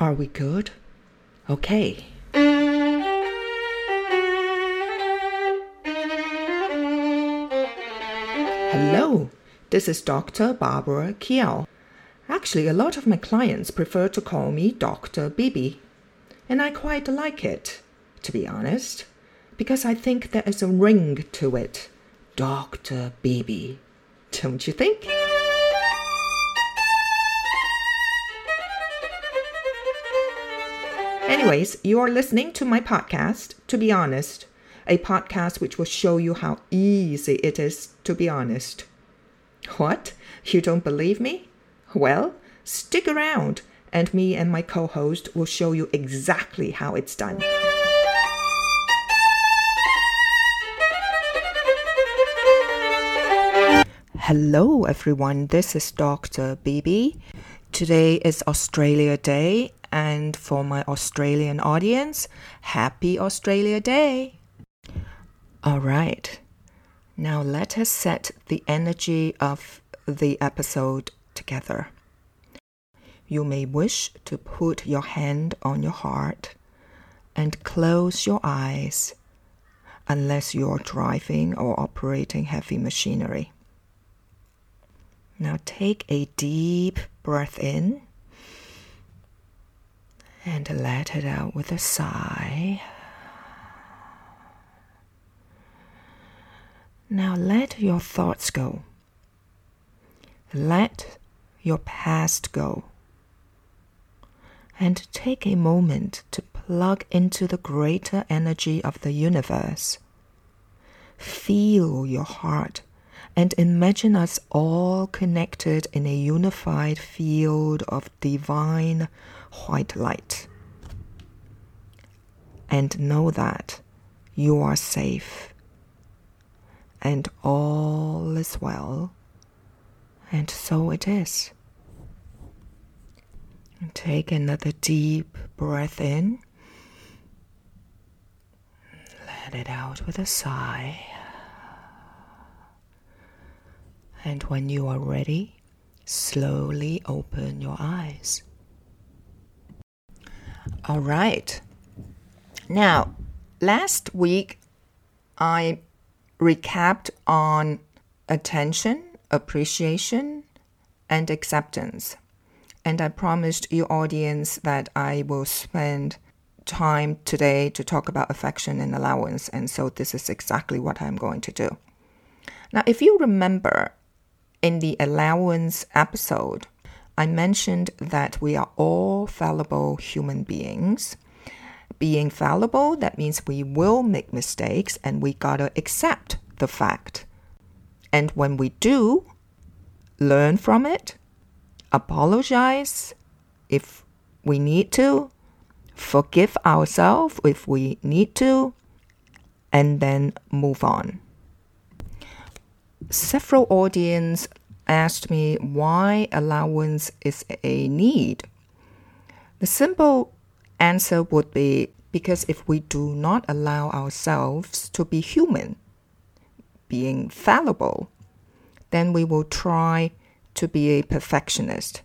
Are we good? Okay. Hello, this is Dr. Barbara Kiao. Actually, a lot of my clients prefer to call me Dr. Bibi, and I quite like it, to be honest, because I think there is a ring to it. Dr. Bibi. Don't you think? Anyways, you are listening to my podcast, To Be Honest, a podcast which will show you how easy it is to be honest. What? You don't believe me? Well, stick around, and me and my co host will show you exactly how it's done. Hello, everyone. This is Dr. Bibi. Today is Australia Day, and for my Australian audience, happy Australia Day. All right. Now let us set the energy of the episode together. You may wish to put your hand on your heart and close your eyes unless you're driving or operating heavy machinery. Now take a deep breath in and let it out with a sigh. Now let your thoughts go. Let your past go. And take a moment to plug into the greater energy of the universe. Feel your heart and imagine us all connected in a unified field of divine white light. And know that you are safe and all is well, and so it is. Take another deep breath in. Let it out with a sigh. And when you are ready, slowly open your eyes. All right. Now, last week I recapped on attention, appreciation, and acceptance. And I promised your audience that I will spend time today to talk about affection and allowance. And so this is exactly what I'm going to do. Now, if you remember, in the allowance episode, I mentioned that we are all fallible human beings. Being fallible, that means we will make mistakes and we gotta accept the fact. And when we do, learn from it, apologize if we need to, forgive ourselves if we need to, and then move on several audience asked me why allowance is a need. The simple answer would be because if we do not allow ourselves to be human, being fallible, then we will try to be a perfectionist.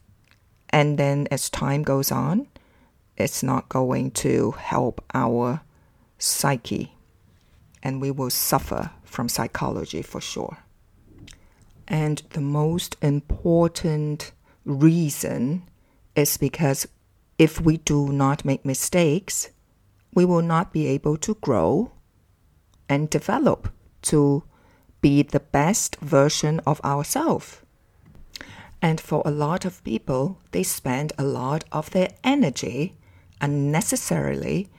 And then as time goes on, it's not going to help our psyche. And we will suffer from psychology for sure. And the most important reason is because if we do not make mistakes, we will not be able to grow and develop to be the best version of ourselves. And for a lot of people, they spend a lot of their energy unnecessarily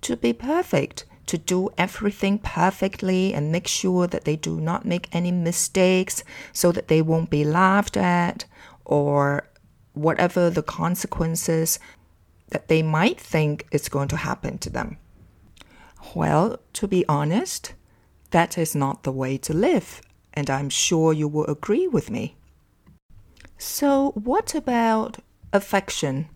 to be perfect to do everything perfectly and make sure that they do not make any mistakes so that they won't be laughed at or whatever the consequences that they might think is going to happen to them. Well, to be honest, that is not the way to live, and I'm sure you will agree with me. So, what about affection?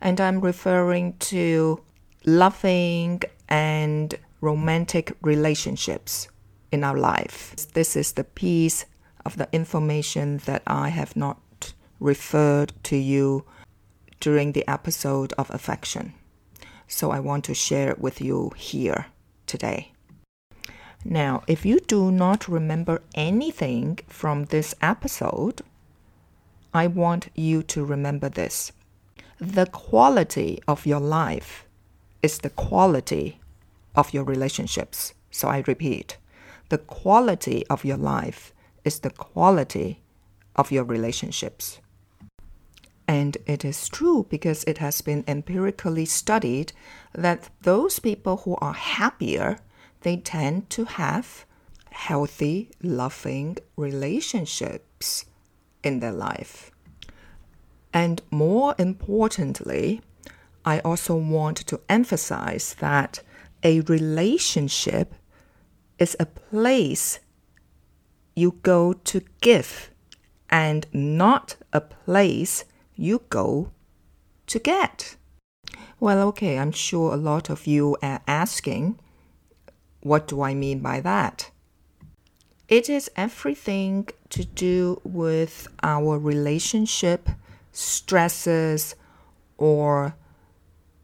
And I'm referring to loving and romantic relationships in our life. This is the piece of the information that I have not referred to you during the episode of affection. So I want to share it with you here today. Now, if you do not remember anything from this episode, I want you to remember this. The quality of your life is the quality of your relationships. So I repeat, the quality of your life is the quality of your relationships. And it is true because it has been empirically studied that those people who are happier, they tend to have healthy, loving relationships in their life. And more importantly, I also want to emphasize that a relationship is a place you go to give and not a place you go to get? Well, okay, I'm sure a lot of you are asking, what do I mean by that? It is everything to do with our relationship stresses or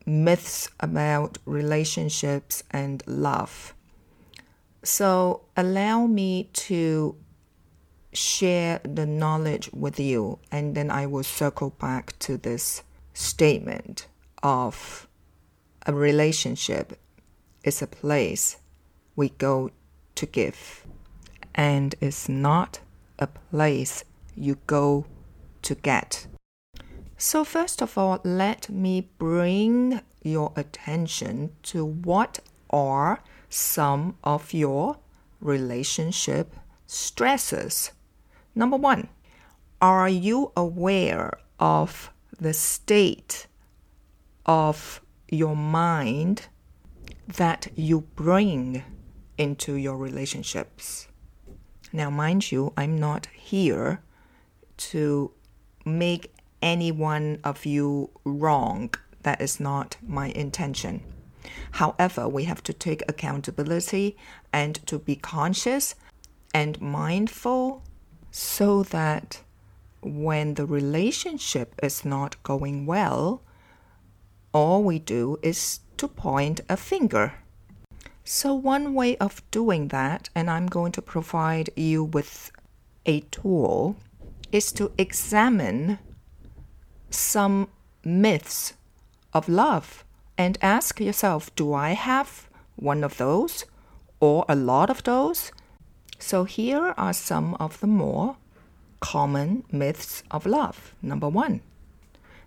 myths about relationships and love. So, allow me to share the knowledge with you, and then I will circle back to this statement of a relationship is a place we go to give, and it's not a place you go to get. So, first of all, let me bring your attention to what are some of your relationship stresses. Number one, are you aware of the state of your mind that you bring into your relationships? Now, mind you, I'm not here to make any one of you wrong. That is not my intention. However, we have to take accountability and to be conscious and mindful so that when the relationship is not going well, all we do is to point a finger. So, one way of doing that, and I'm going to provide you with a tool, is to examine some myths of love and ask yourself do I have one of those or a lot of those? So here are some of the more common myths of love. Number one,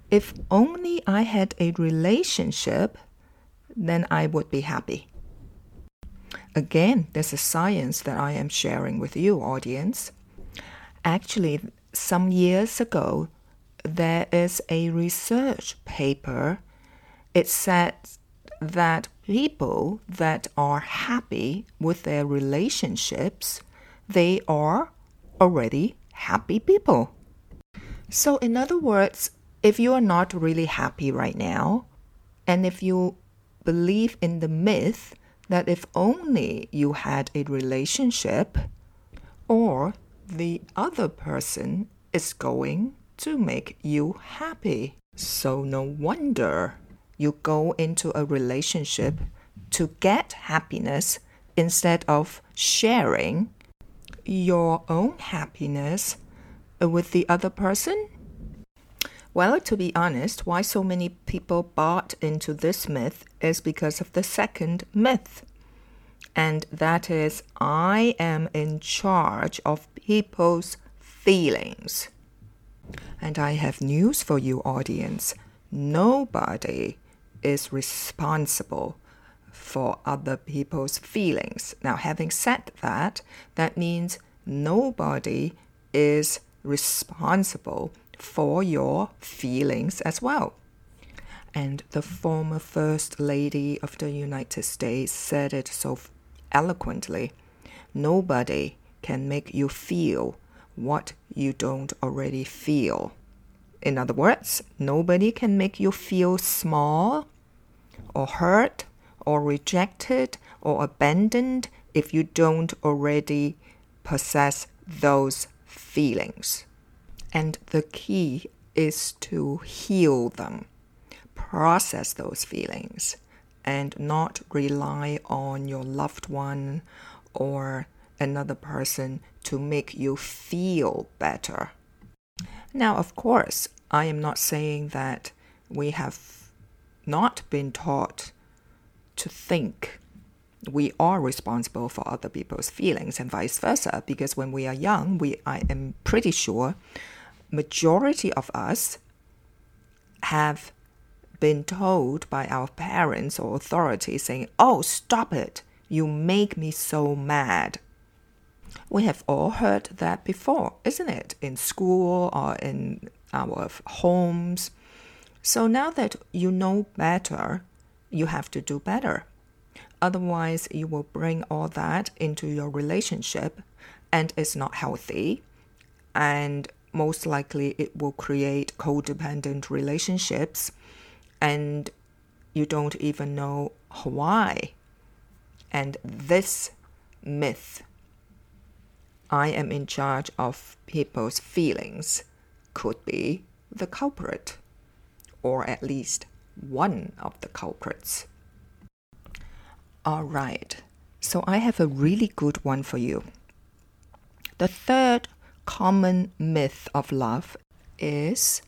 if only I had a relationship, then I would be happy. Again, there's a science that I am sharing with you, audience. Actually, some years ago, there is a research paper. It says that people that are happy with their relationships, they are already happy people. So, in other words, if you are not really happy right now, and if you believe in the myth that if only you had a relationship, or the other person is going to make you happy. So, no wonder you go into a relationship to get happiness instead of sharing your own happiness with the other person? Well, to be honest, why so many people bought into this myth is because of the second myth. And that is, I am in charge of people's feelings. And I have news for you, audience. Nobody is responsible for other people's feelings. Now, having said that, that means nobody is responsible for your feelings as well. And the former First Lady of the United States said it so eloquently nobody can make you feel what you don't already feel. In other words, nobody can make you feel small or hurt or rejected or abandoned if you don't already possess those feelings. And the key is to heal them, process those feelings, and not rely on your loved one or another person to make you feel better. Now, of course, I am not saying that we have not been taught to think we are responsible for other people's feelings and vice versa because when we are young we I am pretty sure majority of us have been told by our parents or authorities saying, Oh, stop it, you make me so mad. We have all heard that before, isn't it? In school or in our homes. So now that you know better, you have to do better. Otherwise, you will bring all that into your relationship and it's not healthy. And most likely, it will create codependent relationships and you don't even know why. And this myth, I am in charge of people's feelings, could be the culprit, or at least one of the culprits. All right, so I have a really good one for you. The third common myth of love is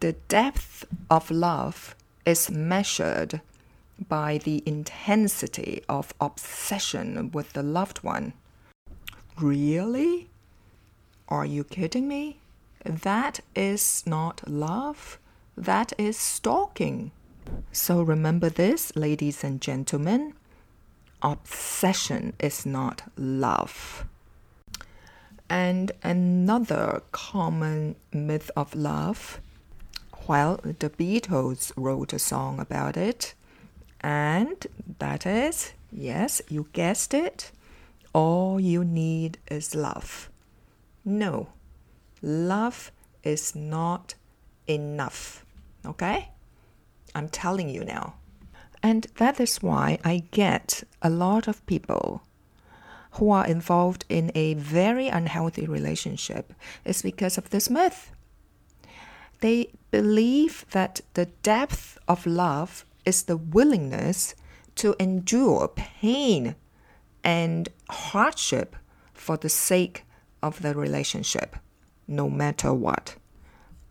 the depth of love is measured by the intensity of obsession with the loved one. Really? Are you kidding me? That is not love. That is stalking. So remember this, ladies and gentlemen. Obsession is not love. And another common myth of love well, the Beatles wrote a song about it, and that is, yes, you guessed it, all you need is love. No, love is not enough. Okay? I'm telling you now. And that is why I get a lot of people who are involved in a very unhealthy relationship is because of this myth. They believe that the depth of love is the willingness to endure pain and hardship for the sake of the relationship, no matter what.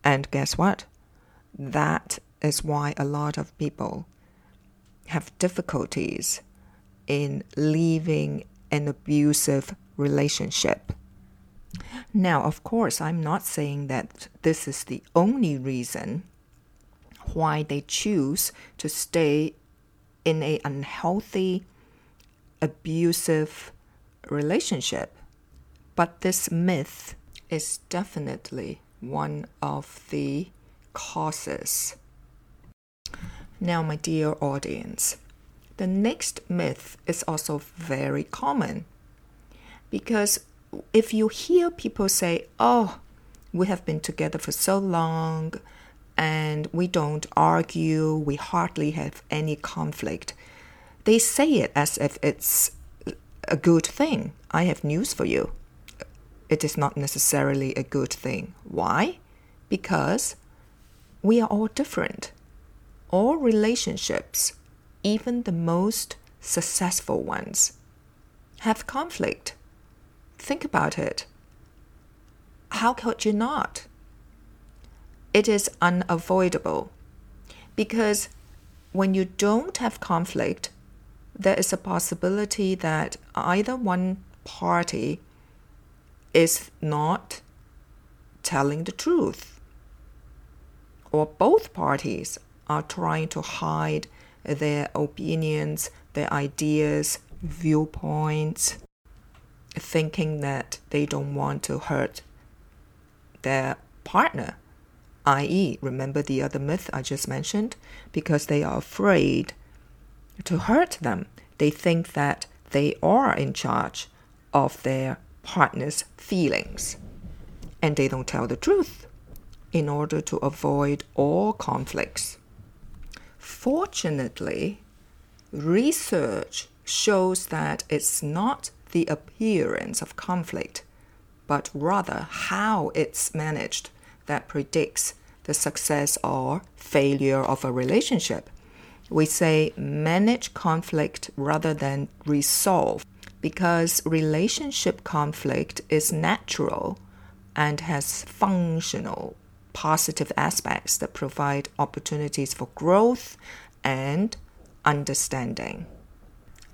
And guess what? That is why a lot of people have difficulties in leaving an abusive relationship. Now, of course, I'm not saying that this is the only reason why they choose to stay in a unhealthy, abusive relationship. But this myth is definitely one of the causes. Now, my dear audience, the next myth is also very common because if you hear people say, oh, we have been together for so long and we don't argue, we hardly have any conflict, they say it as if it's a good thing. I have news for you. It is not necessarily a good thing. Why? Because we are all different. All relationships, even the most successful ones, have conflict. Think about it. How could you not? It is unavoidable because when you don't have conflict, there is a possibility that either one party is not telling the truth, or both parties are trying to hide their opinions, their ideas, viewpoints, thinking that they don't want to hurt their partner, i.e., remember the other myth I just mentioned? Because they are afraid to hurt them. They think that they are in charge of their partner's feelings. And they don't tell the truth in order to avoid all conflicts. Fortunately, research shows that it's not the appearance of conflict, but rather how it's managed that predicts the success or failure of a relationship. We say manage conflict rather than resolve because relationship conflict is natural and has functional positive aspects that provide opportunities for growth and understanding.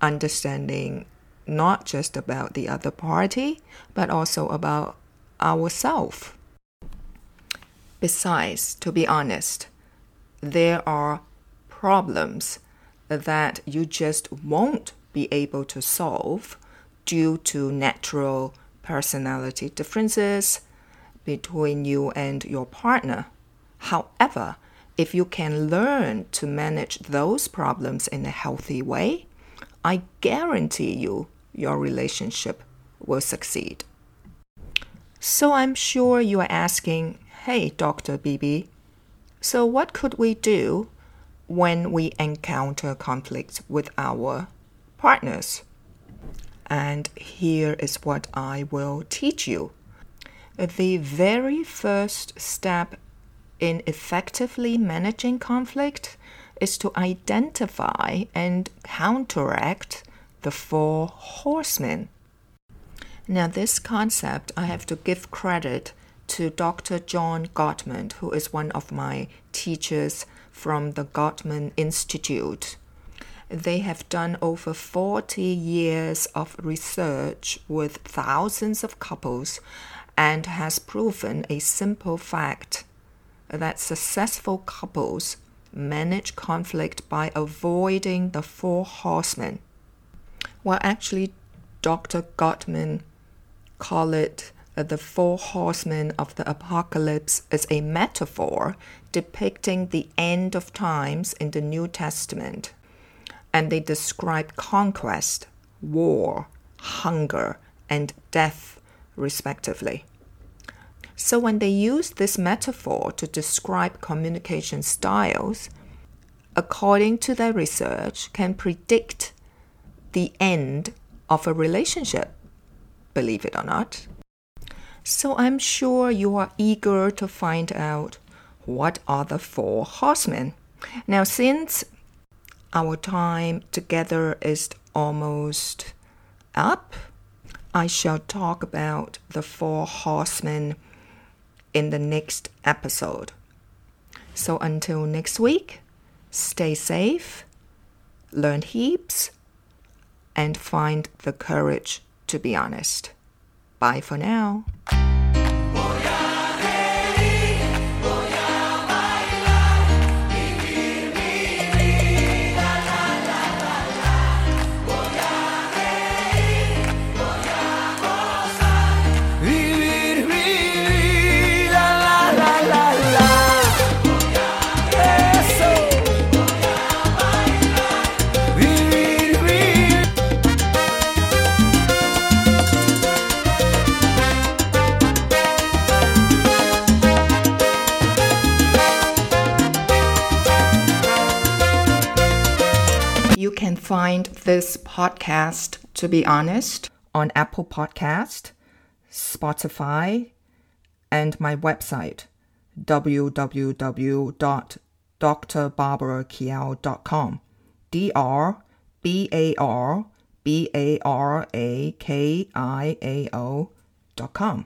Understanding not just about the other party, but also about ourselves. Besides, to be honest, there are problems that you just won't be able to solve due to natural personality differences between you and your partner. However, if you can learn to manage those problems in a healthy way, I guarantee you your relationship will succeed. So I'm sure you are asking, hey, Dr. Bibi, so what could we do when we encounter conflicts with our partners? And here is what I will teach you. The very first step in effectively managing conflict is to identify and counteract the four horsemen. Now, this concept, I have to give credit to Dr. John Gottman, who is one of my teachers from the Gottman Institute. They have done over 40 years of research with thousands of couples and has proven a simple fact that successful couples manage conflict by avoiding the four horsemen. Well, actually, Dr. Gottman call it the four horsemen of the apocalypse is a metaphor depicting the end of times in the New Testament. And they describe conquest, war, hunger, and death, respectively. So when they use this metaphor to describe communication styles, according to their research, can predict the end of a relationship, believe it or not. So I'm sure you are eager to find out what are the four horsemen. Now, since our time together is almost up, I shall talk about the four horsemen in the next episode. So until next week, stay safe, learn heaps, and find the courage to be honest. Bye for now. Find this podcast, to be honest, on Apple Podcast, Spotify, and my website, www.drbarbarakiao.com. D R B A R B A R A K I A O dot com.